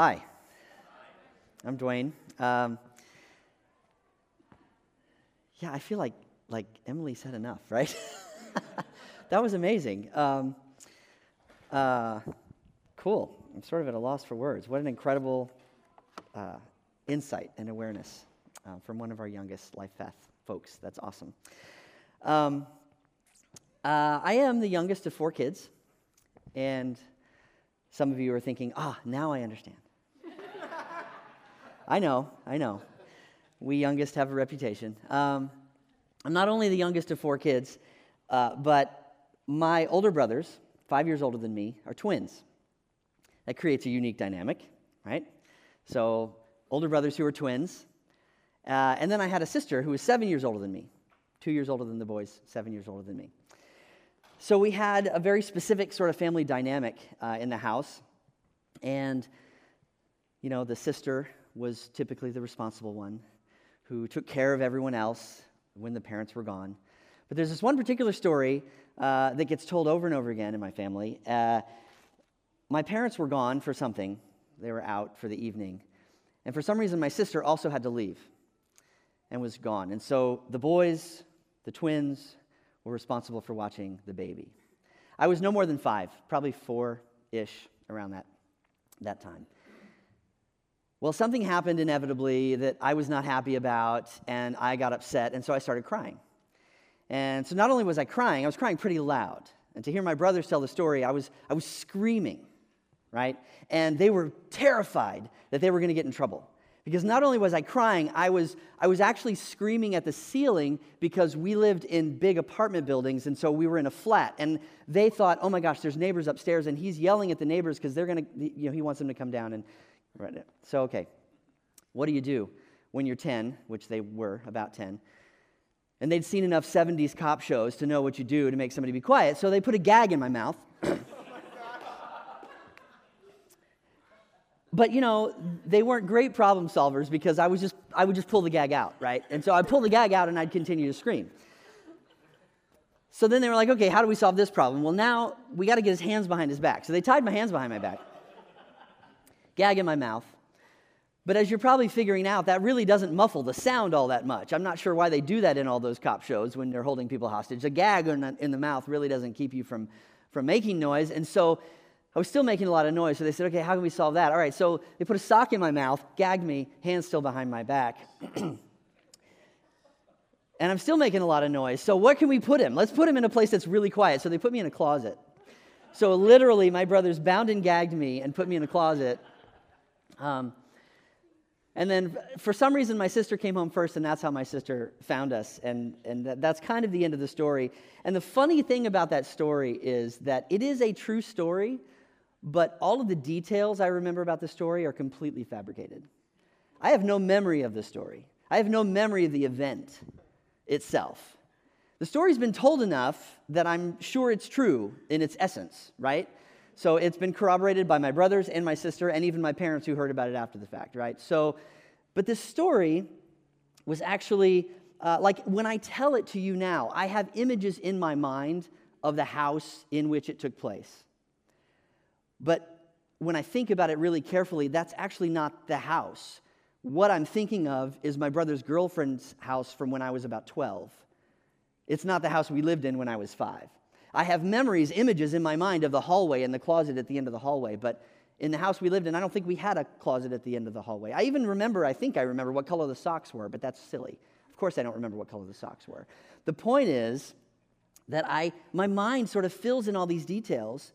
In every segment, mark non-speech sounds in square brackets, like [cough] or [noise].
Hi, I'm Dwayne. Um, yeah, I feel like like Emily said enough, right? [laughs] that was amazing. Um, uh, cool. I'm sort of at a loss for words. What an incredible uh, insight and awareness uh, from one of our youngest Life Path folks. That's awesome. Um, uh, I am the youngest of four kids, and some of you are thinking, ah, now I understand. I know, I know. We youngest have a reputation. Um, I'm not only the youngest of four kids, uh, but my older brothers, five years older than me, are twins. That creates a unique dynamic, right? So, older brothers who are twins. Uh, and then I had a sister who was seven years older than me, two years older than the boys, seven years older than me. So, we had a very specific sort of family dynamic uh, in the house. And, you know, the sister was typically the responsible one who took care of everyone else when the parents were gone. But there's this one particular story uh, that gets told over and over again in my family. Uh, my parents were gone for something, they were out for the evening. And for some reason, my sister also had to leave and was gone. And so the boys, the twins, were responsible for watching the baby. I was no more than five, probably four ish around that, that time. Well, something happened inevitably that I was not happy about, and I got upset, and so I started crying. And so not only was I crying, I was crying pretty loud. And to hear my brothers tell the story, I was, I was screaming, right? And they were terrified that they were going to get in trouble. Because not only was I crying, I was, I was actually screaming at the ceiling because we lived in big apartment buildings, and so we were in a flat. And they thought, oh my gosh, there's neighbors upstairs, and he's yelling at the neighbors because they're going to, you know, he wants them to come down and So, okay, what do you do when you're 10, which they were about 10? And they'd seen enough 70s cop shows to know what you do to make somebody be quiet. So they put a gag in my mouth. [coughs] but you know, they weren't great problem solvers because I was just I would just pull the gag out, right? And so I'd pull the gag out and I'd continue to scream. So then they were like, okay, how do we solve this problem? Well, now we got to get his hands behind his back. So they tied my hands behind my back gag in my mouth. But as you're probably figuring out, that really doesn't muffle the sound all that much. I'm not sure why they do that in all those cop shows when they're holding people hostage. A gag in the, in the mouth really doesn't keep you from, from making noise. And so I was still making a lot of noise. So they said, okay, how can we solve that? All right, so they put a sock in my mouth, gagged me, hands still behind my back. [clears throat] and I'm still making a lot of noise. So what can we put him? Let's put him in a place that's really quiet. So they put me in a closet. So literally, my brothers bound and gagged me and put me in a closet. Um, and then for some reason, my sister came home first, and that's how my sister found us. And, and that's kind of the end of the story. And the funny thing about that story is that it is a true story, but all of the details I remember about the story are completely fabricated. I have no memory of the story, I have no memory of the event itself. The story's been told enough that I'm sure it's true in its essence, right? So it's been corroborated by my brothers and my sister and even my parents who heard about it after the fact, right? So, but this story was actually, uh, like when I tell it to you now, I have images in my mind of the house in which it took place. But when I think about it really carefully, that's actually not the house. What I'm thinking of is my brother's girlfriend's house from when I was about 12. It's not the house we lived in when I was five. I have memories, images in my mind of the hallway and the closet at the end of the hallway, but in the house we lived in, I don't think we had a closet at the end of the hallway. I even remember, I think I remember what color the socks were, but that's silly. Of course, I don't remember what color the socks were. The point is that I, my mind sort of fills in all these details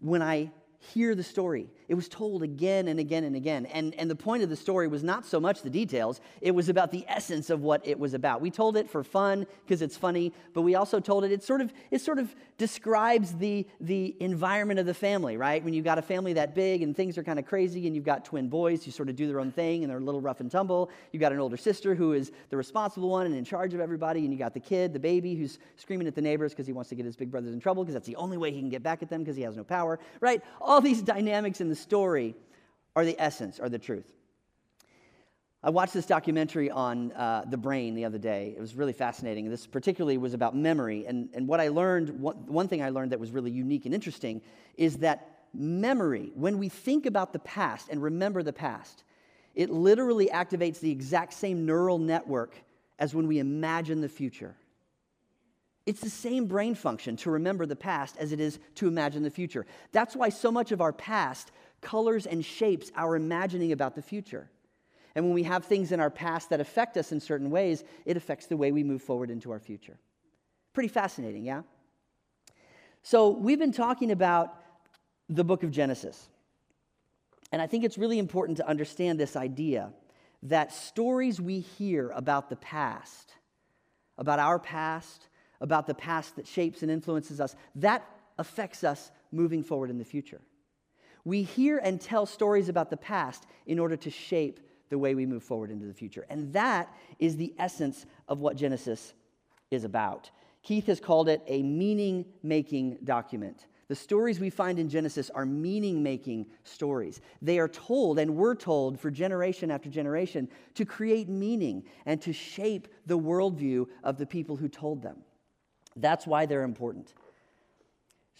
when I hear the story. It was told again and again and again. And, and the point of the story was not so much the details, it was about the essence of what it was about. We told it for fun because it's funny, but we also told it, it sort of, it sort of describes the, the environment of the family, right? When you've got a family that big and things are kind of crazy and you've got twin boys who sort of do their own thing and they're a little rough and tumble. You've got an older sister who is the responsible one and in charge of everybody. And you got the kid, the baby, who's screaming at the neighbors because he wants to get his big brothers in trouble because that's the only way he can get back at them because he has no power, right? All these dynamics in the story are the essence, are the truth. I watched this documentary on uh, the brain the other day. It was really fascinating. This particularly was about memory. And, and what I learned, one, one thing I learned that was really unique and interesting is that memory, when we think about the past and remember the past, it literally activates the exact same neural network as when we imagine the future. It's the same brain function to remember the past as it is to imagine the future. That's why so much of our past colors and shapes our imagining about the future. And when we have things in our past that affect us in certain ways, it affects the way we move forward into our future. Pretty fascinating, yeah? So, we've been talking about the book of Genesis. And I think it's really important to understand this idea that stories we hear about the past, about our past, about the past that shapes and influences us, that affects us moving forward in the future. We hear and tell stories about the past in order to shape the way we move forward into the future. And that is the essence of what Genesis is about. Keith has called it a meaning making document. The stories we find in Genesis are meaning making stories. They are told and were told for generation after generation to create meaning and to shape the worldview of the people who told them. That's why they're important.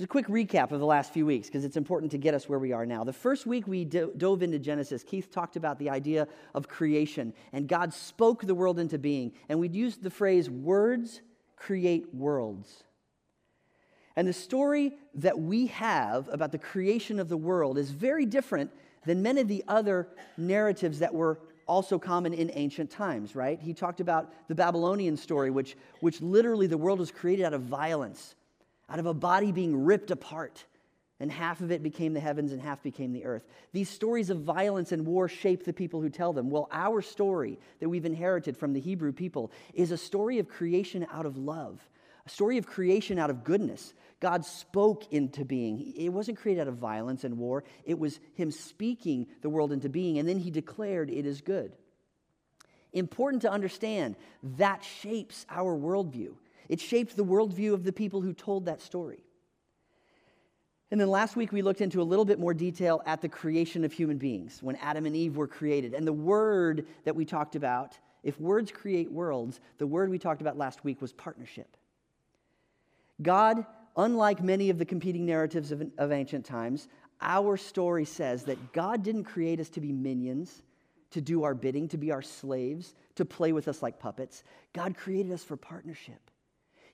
Just a quick recap of the last few weeks because it's important to get us where we are now. The first week we do- dove into Genesis, Keith talked about the idea of creation, and God spoke the world into being. And we'd used the phrase, words create worlds. And the story that we have about the creation of the world is very different than many of the other narratives that were also common in ancient times, right? He talked about the Babylonian story, which, which literally the world was created out of violence, out of a body being ripped apart. And half of it became the heavens and half became the earth. These stories of violence and war shape the people who tell them. Well, our story that we've inherited from the Hebrew people is a story of creation out of love, a story of creation out of goodness, God spoke into being. It wasn't created out of violence and war, it was Him speaking the world into being, and then He declared it is good. Important to understand that shapes our worldview. It shaped the worldview of the people who told that story. And then last week we looked into a little bit more detail at the creation of human beings when Adam and Eve were created. And the word that we talked about, if words create worlds, the word we talked about last week was partnership. God unlike many of the competing narratives of, of ancient times, our story says that God didn't create us to be minions, to do our bidding, to be our slaves, to play with us like puppets. God created us for partnership.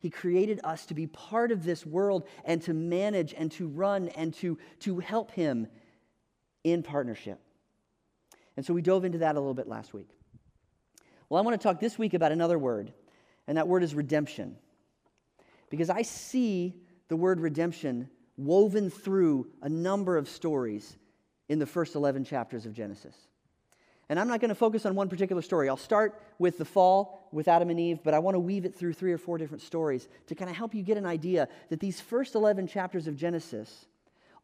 He created us to be part of this world and to manage and to run and to, to help Him in partnership. And so we dove into that a little bit last week. Well, I want to talk this week about another word, and that word is redemption. Because I see the word redemption woven through a number of stories in the first 11 chapters of Genesis. And I'm not going to focus on one particular story. I'll start with the fall with Adam and Eve, but I want to weave it through three or four different stories to kind of help you get an idea that these first 11 chapters of Genesis,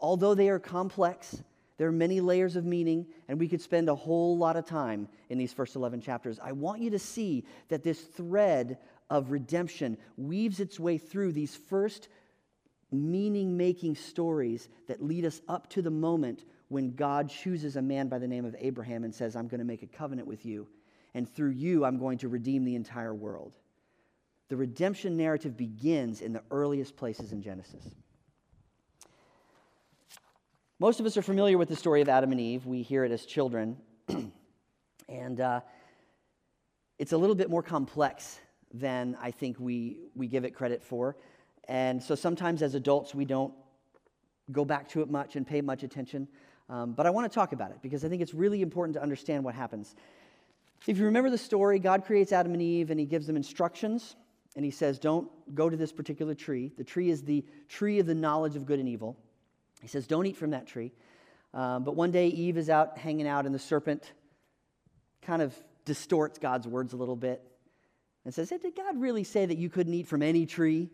although they are complex, there are many layers of meaning, and we could spend a whole lot of time in these first 11 chapters. I want you to see that this thread of redemption weaves its way through these first meaning making stories that lead us up to the moment when God chooses a man by the name of Abraham and says, I'm going to make a covenant with you, and through you, I'm going to redeem the entire world. The redemption narrative begins in the earliest places in Genesis. Most of us are familiar with the story of Adam and Eve. We hear it as children. [clears throat] and uh, it's a little bit more complex than I think we, we give it credit for. And so sometimes as adults, we don't go back to it much and pay much attention. Um, but I want to talk about it because I think it's really important to understand what happens. If you remember the story, God creates Adam and Eve and he gives them instructions. And he says, Don't go to this particular tree. The tree is the tree of the knowledge of good and evil. He says, Don't eat from that tree. Um, but one day, Eve is out hanging out, and the serpent kind of distorts God's words a little bit and says, hey, Did God really say that you couldn't eat from any tree?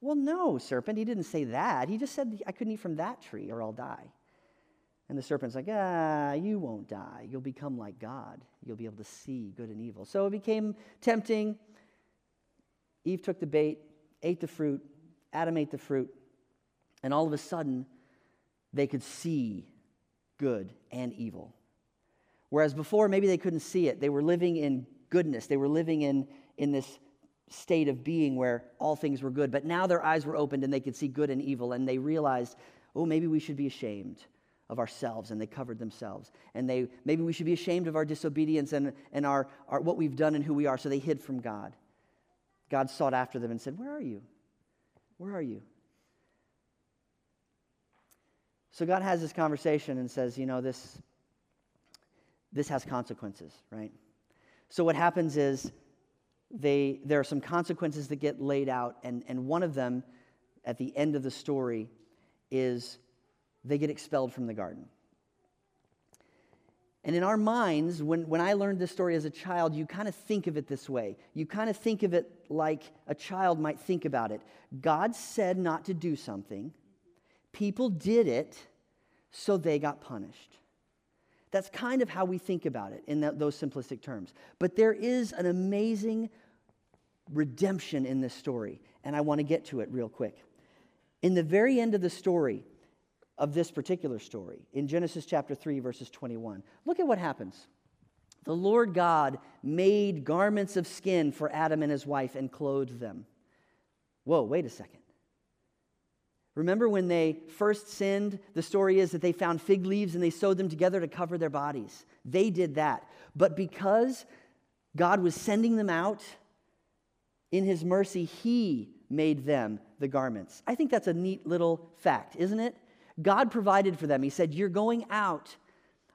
Well, no, serpent, he didn't say that. He just said, I couldn't eat from that tree or I'll die. And the serpent's like, ah, you won't die. You'll become like God. You'll be able to see good and evil. So it became tempting. Eve took the bait, ate the fruit. Adam ate the fruit. And all of a sudden, they could see good and evil. Whereas before, maybe they couldn't see it. They were living in goodness, they were living in, in this state of being where all things were good. But now their eyes were opened and they could see good and evil, and they realized Oh, maybe we should be ashamed of ourselves, and they covered themselves. And they maybe we should be ashamed of our disobedience and, and our, our what we've done and who we are, so they hid from God. God sought after them and said, Where are you? Where are you? So God has this conversation and says, You know, this, this has consequences, right? So what happens is they, there are some consequences that get laid out, and, and one of them at the end of the story is they get expelled from the garden. And in our minds, when, when I learned this story as a child, you kind of think of it this way. You kind of think of it like a child might think about it. God said not to do something, people did it, so they got punished. That's kind of how we think about it in that, those simplistic terms. But there is an amazing redemption in this story, and I want to get to it real quick. In the very end of the story, of this particular story, in Genesis chapter 3, verses 21, look at what happens. The Lord God made garments of skin for Adam and his wife and clothed them. Whoa, wait a second. Remember when they first sinned? The story is that they found fig leaves and they sewed them together to cover their bodies. They did that. But because God was sending them out in his mercy, he made them the garments. I think that's a neat little fact, isn't it? God provided for them. He said, You're going out.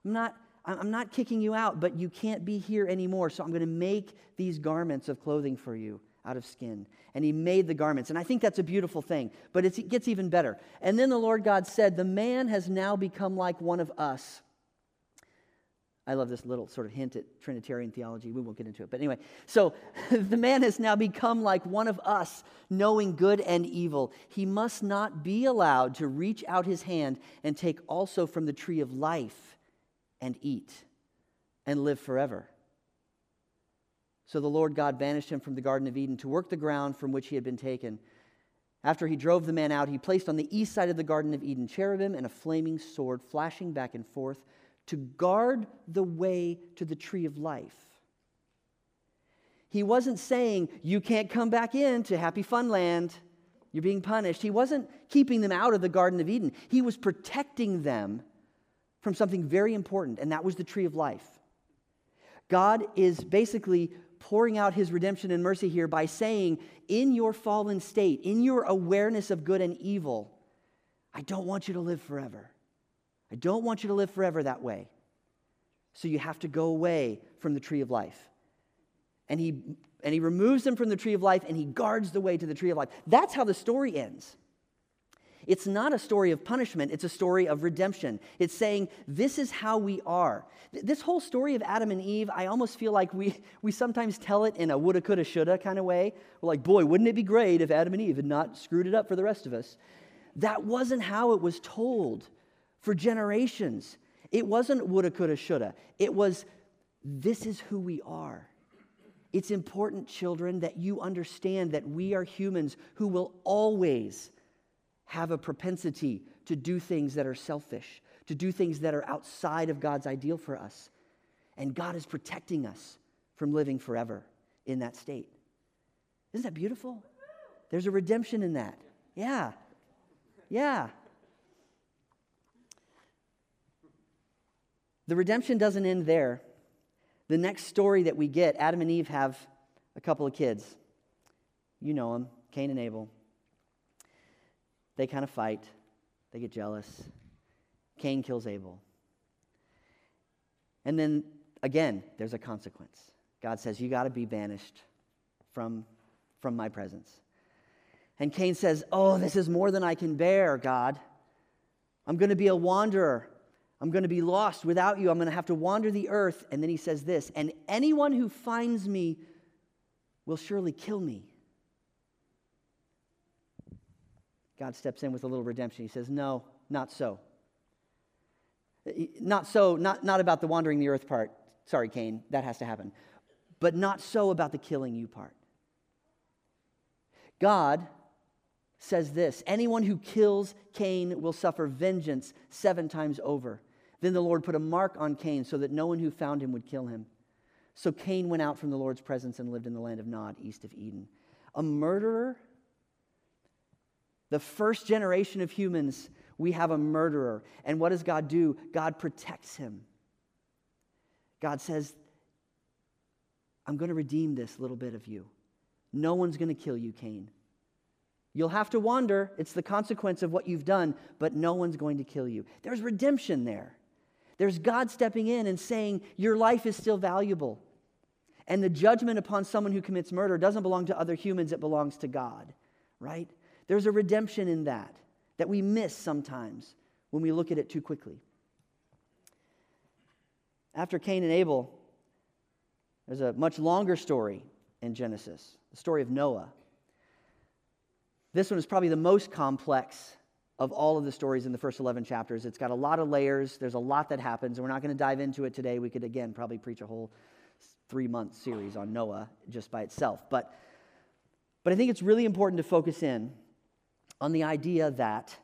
I'm not, I'm not kicking you out, but you can't be here anymore. So I'm going to make these garments of clothing for you out of skin. And he made the garments. And I think that's a beautiful thing, but it gets even better. And then the Lord God said, The man has now become like one of us. I love this little sort of hint at Trinitarian theology. We won't get into it. But anyway, so [laughs] the man has now become like one of us, knowing good and evil. He must not be allowed to reach out his hand and take also from the tree of life and eat and live forever. So the Lord God banished him from the Garden of Eden to work the ground from which he had been taken. After he drove the man out, he placed on the east side of the Garden of Eden cherubim and a flaming sword flashing back and forth to guard the way to the tree of life. He wasn't saying, You can't come back into happy fun land. You're being punished. He wasn't keeping them out of the Garden of Eden. He was protecting them from something very important, and that was the tree of life. God is basically pouring out his redemption and mercy here by saying, in your fallen state, in your awareness of good and evil, I don't want you to live forever. I don't want you to live forever that way. So you have to go away from the tree of life. And he, and he removes them from the tree of life and he guards the way to the tree of life. That's how the story ends. It's not a story of punishment, it's a story of redemption. It's saying, this is how we are. This whole story of Adam and Eve, I almost feel like we, we sometimes tell it in a woulda, coulda, shoulda kind of way. We're like, boy, wouldn't it be great if Adam and Eve had not screwed it up for the rest of us? That wasn't how it was told for generations. It wasn't woulda, coulda, shoulda. It was, this is who we are. It's important, children, that you understand that we are humans who will always have a propensity to do things that are selfish, to do things that are outside of God's ideal for us. And God is protecting us from living forever in that state. Isn't that beautiful? There's a redemption in that. Yeah. Yeah. The redemption doesn't end there. The next story that we get, Adam and Eve have a couple of kids. You know them, Cain and Abel. They kind of fight, they get jealous. Cain kills Abel. And then again, there's a consequence. God says, You got to be banished from, from my presence. And Cain says, Oh, this is more than I can bear, God. I'm going to be a wanderer. I'm going to be lost without you. I'm going to have to wander the earth. And then he says this, and anyone who finds me will surely kill me. God steps in with a little redemption. He says, No, not so. Not so, not, not about the wandering the earth part. Sorry, Cain, that has to happen. But not so about the killing you part. God says this anyone who kills Cain will suffer vengeance seven times over. Then the Lord put a mark on Cain so that no one who found him would kill him. So Cain went out from the Lord's presence and lived in the land of Nod, east of Eden. A murderer the first generation of humans We have a murderer. And what does God do? God protects him. God says, I'm going to redeem this little bit of you. No one's going to kill you, Cain. You'll have to wander. It's the consequence of what you've done, but no one's going to kill you. There's redemption there. There's God stepping in and saying, Your life is still valuable. And the judgment upon someone who commits murder doesn't belong to other humans, it belongs to God, right? There's a redemption in that that we miss sometimes when we look at it too quickly. After Cain and Abel, there's a much longer story in Genesis, the story of Noah. This one is probably the most complex of all of the stories in the first 11 chapters. It's got a lot of layers, there's a lot that happens, and we're not going to dive into it today. We could, again, probably preach a whole three month series on Noah just by itself. But, but I think it's really important to focus in on the idea that,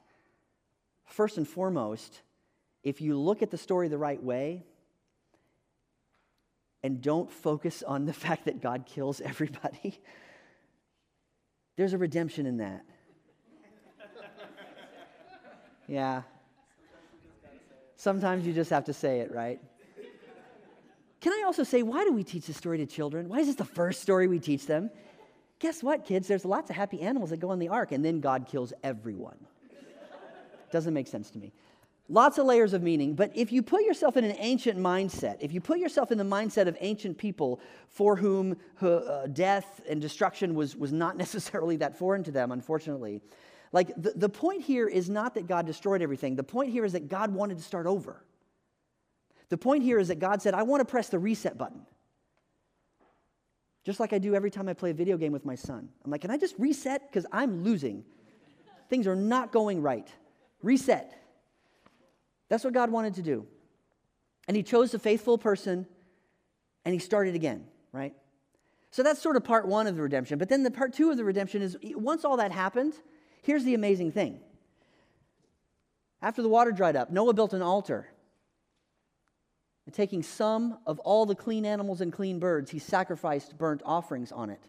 first and foremost, if you look at the story the right way and don't focus on the [laughs] fact that God kills everybody, there's a redemption in that. Yeah. Sometimes you just have to say it, right? Can I also say, why do we teach this story to children? Why is this the first story we teach them? Guess what, kids? There's lots of happy animals that go on the ark, and then God kills everyone. Doesn't make sense to me. Lots of layers of meaning, but if you put yourself in an ancient mindset, if you put yourself in the mindset of ancient people for whom uh, death and destruction was, was not [laughs] necessarily that foreign to them, unfortunately, like the, the point here is not that God destroyed everything. The point here is that God wanted to start over. The point here is that God said, I want to press the reset button. Just like I do every time I play a video game with my son. I'm like, can I just reset? Because I'm losing. Things are not going right. Reset. That's what God wanted to do. And he chose a faithful person and he started again, right? So that's sort of part one of the redemption. But then the part two of the redemption is once all that happened, here's the amazing thing. After the water dried up, Noah built an altar. And taking some of all the clean animals and clean birds, he sacrificed burnt offerings on it.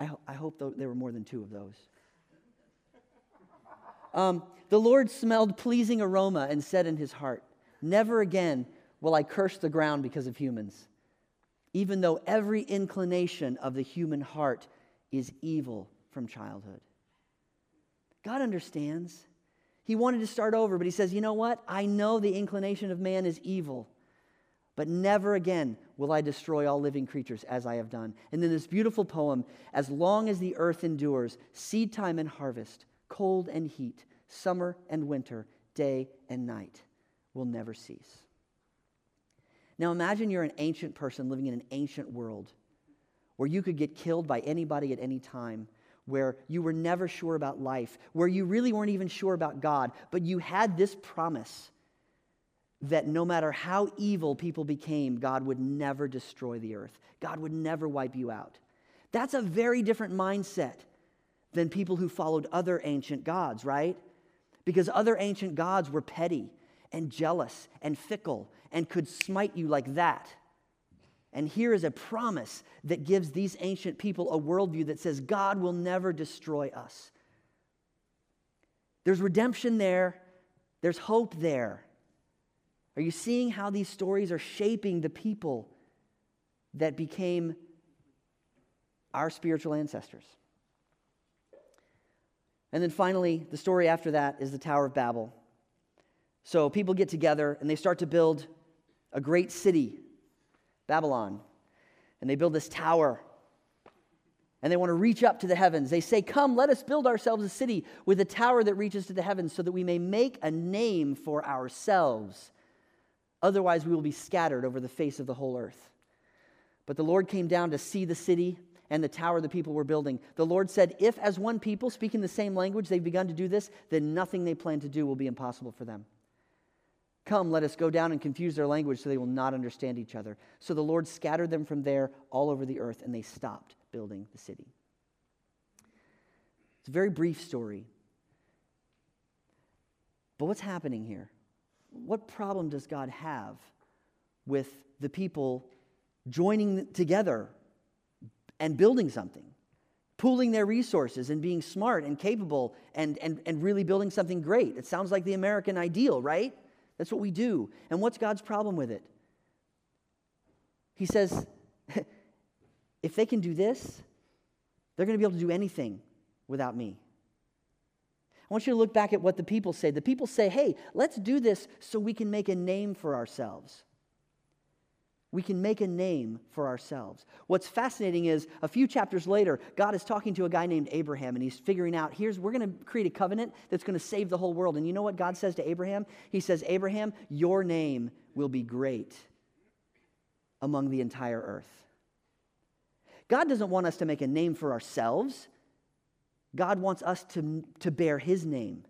I, ho- I hope there were more than two of those. Um, the Lord smelled pleasing aroma and said in his heart, Never again will I curse the ground because of humans, even though every inclination of the human heart is evil from childhood. God understands. He wanted to start over, but he says, You know what? I know the inclination of man is evil, but never again will I destroy all living creatures as I have done. And then this beautiful poem As long as the earth endures, seed time and harvest, cold and heat, summer and winter, day and night will never cease. Now imagine you're an ancient person living in an ancient world where you could get killed by anybody at any time, where you were never sure about life, where you really weren't even sure about God, but you had this promise that no matter how evil people became, God would never destroy the earth. God would never wipe you out. That's a very different mindset than people who followed other ancient gods, right? because other ancient gods were petty and jealous and fickle and could smite you like that. And here is a promise that gives these ancient people a worldview that says God will never destroy us. There's redemption there, there's hope there. Are you seeing how these stories are shaping the people that became our spiritual ancestors? And then finally, the story after that is the Tower of Babel. So people get together and they start to build a great city, Babylon. And they build this tower. And they want to reach up to the heavens. They say, Come, let us build ourselves a city with a tower that reaches to the heavens so that we may make a name for ourselves. Otherwise, we will be scattered over the face of the whole earth. But the Lord came down to see the city and the tower the people were building. The Lord said, If as one people speaking the same language they've begun to do this, then nothing they plan to do will be impossible for them. Come, let us go down and confuse their language so they will not understand each other. So the Lord scattered them from there all over the earth, and they stopped building the city. It's a very brief story. But what's happening here? What problem does God have with the people joining together and building something, pooling their resources and being smart and capable and, and, and really building something great. It sounds like the American ideal, right? That's what we do. And what's God's problem with it? He says, [laughs] if they can do this, they're going to be able to do anything without me. I want you to look back at what the people say. The people say, hey, let's do this so we can make a name for ourselves. We can make a name for ourselves. What's fascinating is a few chapters later, God is talking to a guy named Abraham, and he's figuring out here's, we're going to create a covenant that's going to save the whole world. And you know what God says to Abraham? He says, Abraham, your name will be great among the entire earth. God doesn't want us to make a name for ourselves, God wants us to, to bear his name.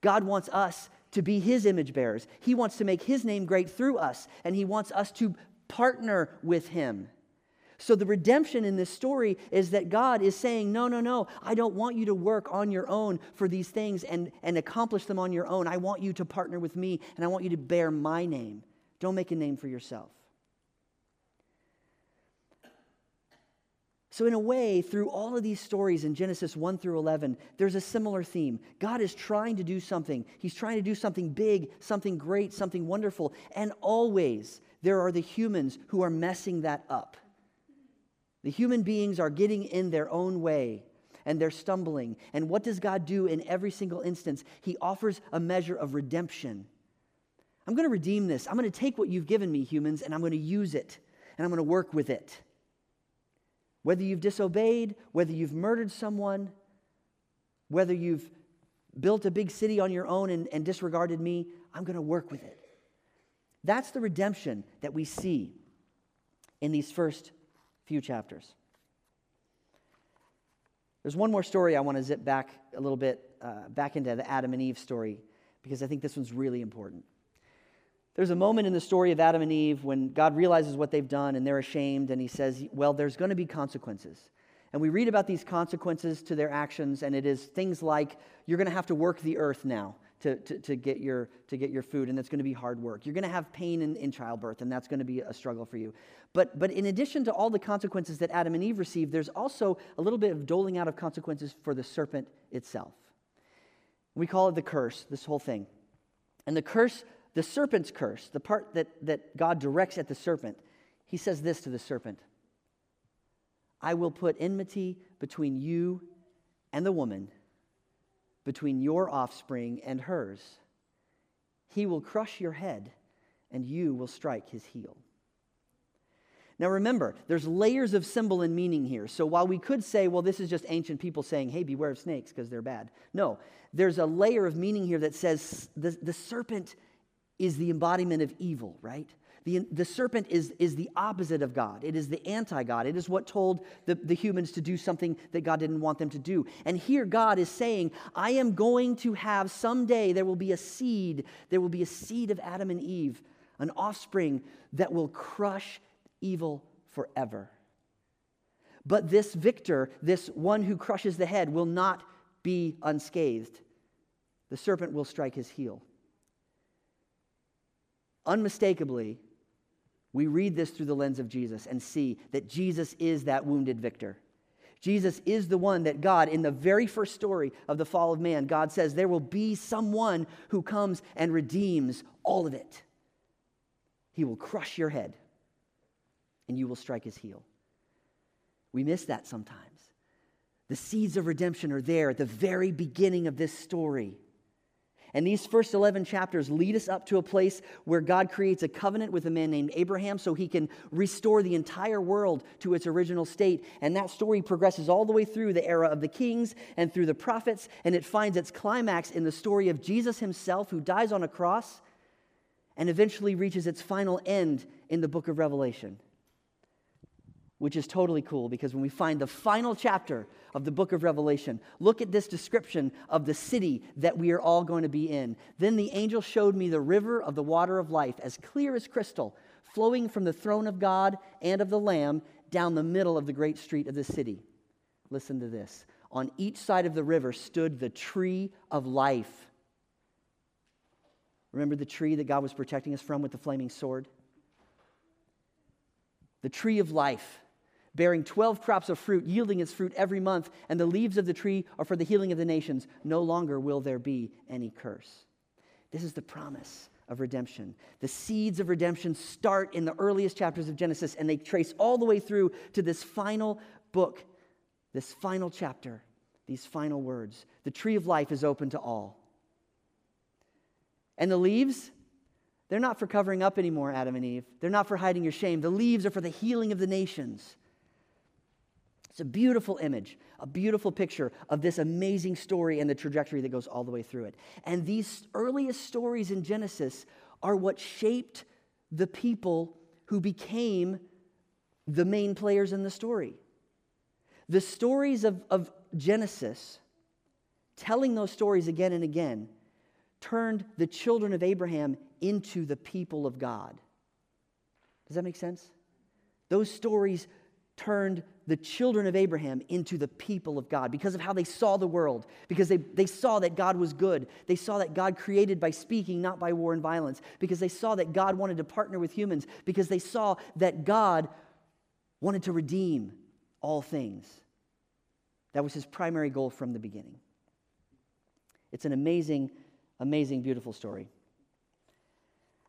God wants us to be his image bearers. He wants to make his name great through us, and he wants us to partner with him. So, the redemption in this story is that God is saying, No, no, no, I don't want you to work on your own for these things and, and accomplish them on your own. I want you to partner with me, and I want you to bear my name. Don't make a name for yourself. So, in a way, through all of these stories in Genesis 1 through 11, there's a similar theme. God is trying to do something. He's trying to do something big, something great, something wonderful. And always, there are the humans who are messing that up. The human beings are getting in their own way and they're stumbling. And what does God do in every single instance? He offers a measure of redemption. I'm going to redeem this. I'm going to take what you've given me, humans, and I'm going to use it and I'm going to work with it. Whether you've disobeyed, whether you've murdered someone, whether you've built a big city on your own and, and disregarded me, I'm going to work with it. That's the redemption that we see in these first few chapters. There's one more story I want to zip back a little bit, uh, back into the Adam and Eve story, because I think this one's really important. There's a moment in the story of Adam and Eve when God realizes what they've done and they're ashamed, and he says, Well, there's going to be consequences. And we read about these consequences to their actions, and it is things like you're going to have to work the earth now to, to, to, get, your, to get your food, and that's going to be hard work. You're going to have pain in, in childbirth, and that's going to be a struggle for you. But, but in addition to all the consequences that Adam and Eve received, there's also a little bit of doling out of consequences for the serpent itself. We call it the curse, this whole thing. And the curse the serpent's curse, the part that, that God directs at the serpent, he says this to the serpent I will put enmity between you and the woman, between your offspring and hers. He will crush your head, and you will strike his heel. Now remember, there's layers of symbol and meaning here. So while we could say, well, this is just ancient people saying, hey, beware of snakes because they're bad. No, there's a layer of meaning here that says the, the serpent is the embodiment of evil, right? The, the serpent is, is the opposite of God. It is the anti God. It is what told the, the humans to do something that God didn't want them to do. And here God is saying, I am going to have someday, there will be a seed, there will be a seed of Adam and Eve, an offspring that will crush evil forever. But this victor, this one who crushes the head, will not be unscathed. The serpent will strike his heel unmistakably, we read this through the lens of Jesus and see that Jesus is that wounded victor. Jesus is the one that God, in the very first story of the fall of man, God says there will be someone who comes and redeems all of it. He will crush your head and you will strike his heel. We miss that sometimes. The seeds of redemption are there at the very beginning of this story. And these first 11 chapters lead us up to a place where God creates a covenant with a man named Abraham so he can restore the entire world to its original state. And that story progresses all the way through the era of the kings and through the prophets, and it finds its climax in the story of Jesus himself, who dies on a cross and eventually reaches its final end in the book of Revelation which is totally cool because when we find the final chapter of the book of Revelation, look at this description of the city that we are all going to be in. Then the angel showed me the river of the water of life, as clear as crystal, flowing from the throne of God and of the Lamb down the middle of the great street of the city. Listen to this. On each side of the river stood the tree of life. Remember the tree that God was protecting us from with the flaming sword? The tree of life bearing 12 crops of fruit, yielding its fruit every month, and the leaves of the tree are for the healing of the nations. No longer will there be any curse. This is the promise of redemption. The seeds of redemption start in the earliest chapters of Genesis, and they trace all the way through to this final book, this final chapter, these final words. The tree of life is open to all. And the leaves, they're not for covering up anymore, Adam and Eve. They're not for hiding your shame. The leaves are for the healing of the nations. It's a beautiful image, a beautiful picture of this amazing story and the trajectory that goes all the way through it. And these earliest stories in Genesis are what shaped the people who became the main players in the story. The stories of, of Genesis, telling those stories again and again, turned the children of Abraham into the people of God. Does that make sense? Those stories turned the children of Abraham into the people of God because of how they saw the world, because they, they saw that God was good. They saw that God created by speaking, not by war and violence, because they saw that God wanted to partner with humans, because they saw that God wanted to redeem all things. That was his primary goal from the beginning. It's an amazing, amazing, beautiful story.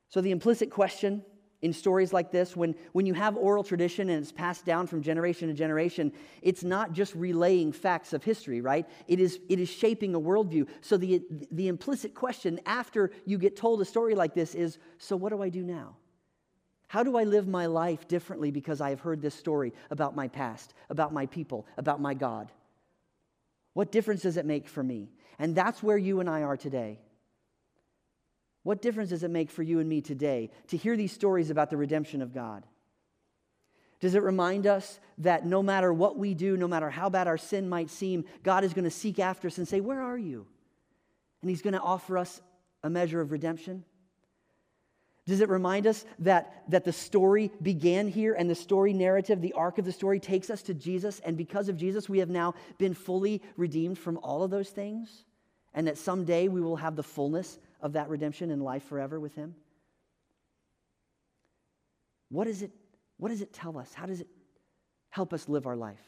So, the implicit question in stories like this, when, when you have oral tradition and it's passed down from generation to generation, it's not just relaying facts of history, right? It is, it is shaping a worldview. So the, the implicit question after you get told a story like this is so what do I do now? How do I live my life differently because I have heard this story about my past, about my people, about my God? What difference does it make for me? And that's where you and I are today. What difference does it make for you and me today to hear these stories about the redemption of God? Does it remind us that no matter what we do, no matter how bad our sin might seem, God is going to seek after us and say, Where are you? And He's going to offer us a measure of redemption? Does it remind us that, that the story began here and the story narrative, the arc of the story, takes us to Jesus? And because of Jesus, we have now been fully redeemed from all of those things? And that someday we will have the fullness of that redemption and life forever with Him? What, is it, what does it tell us? How does it help us live our life?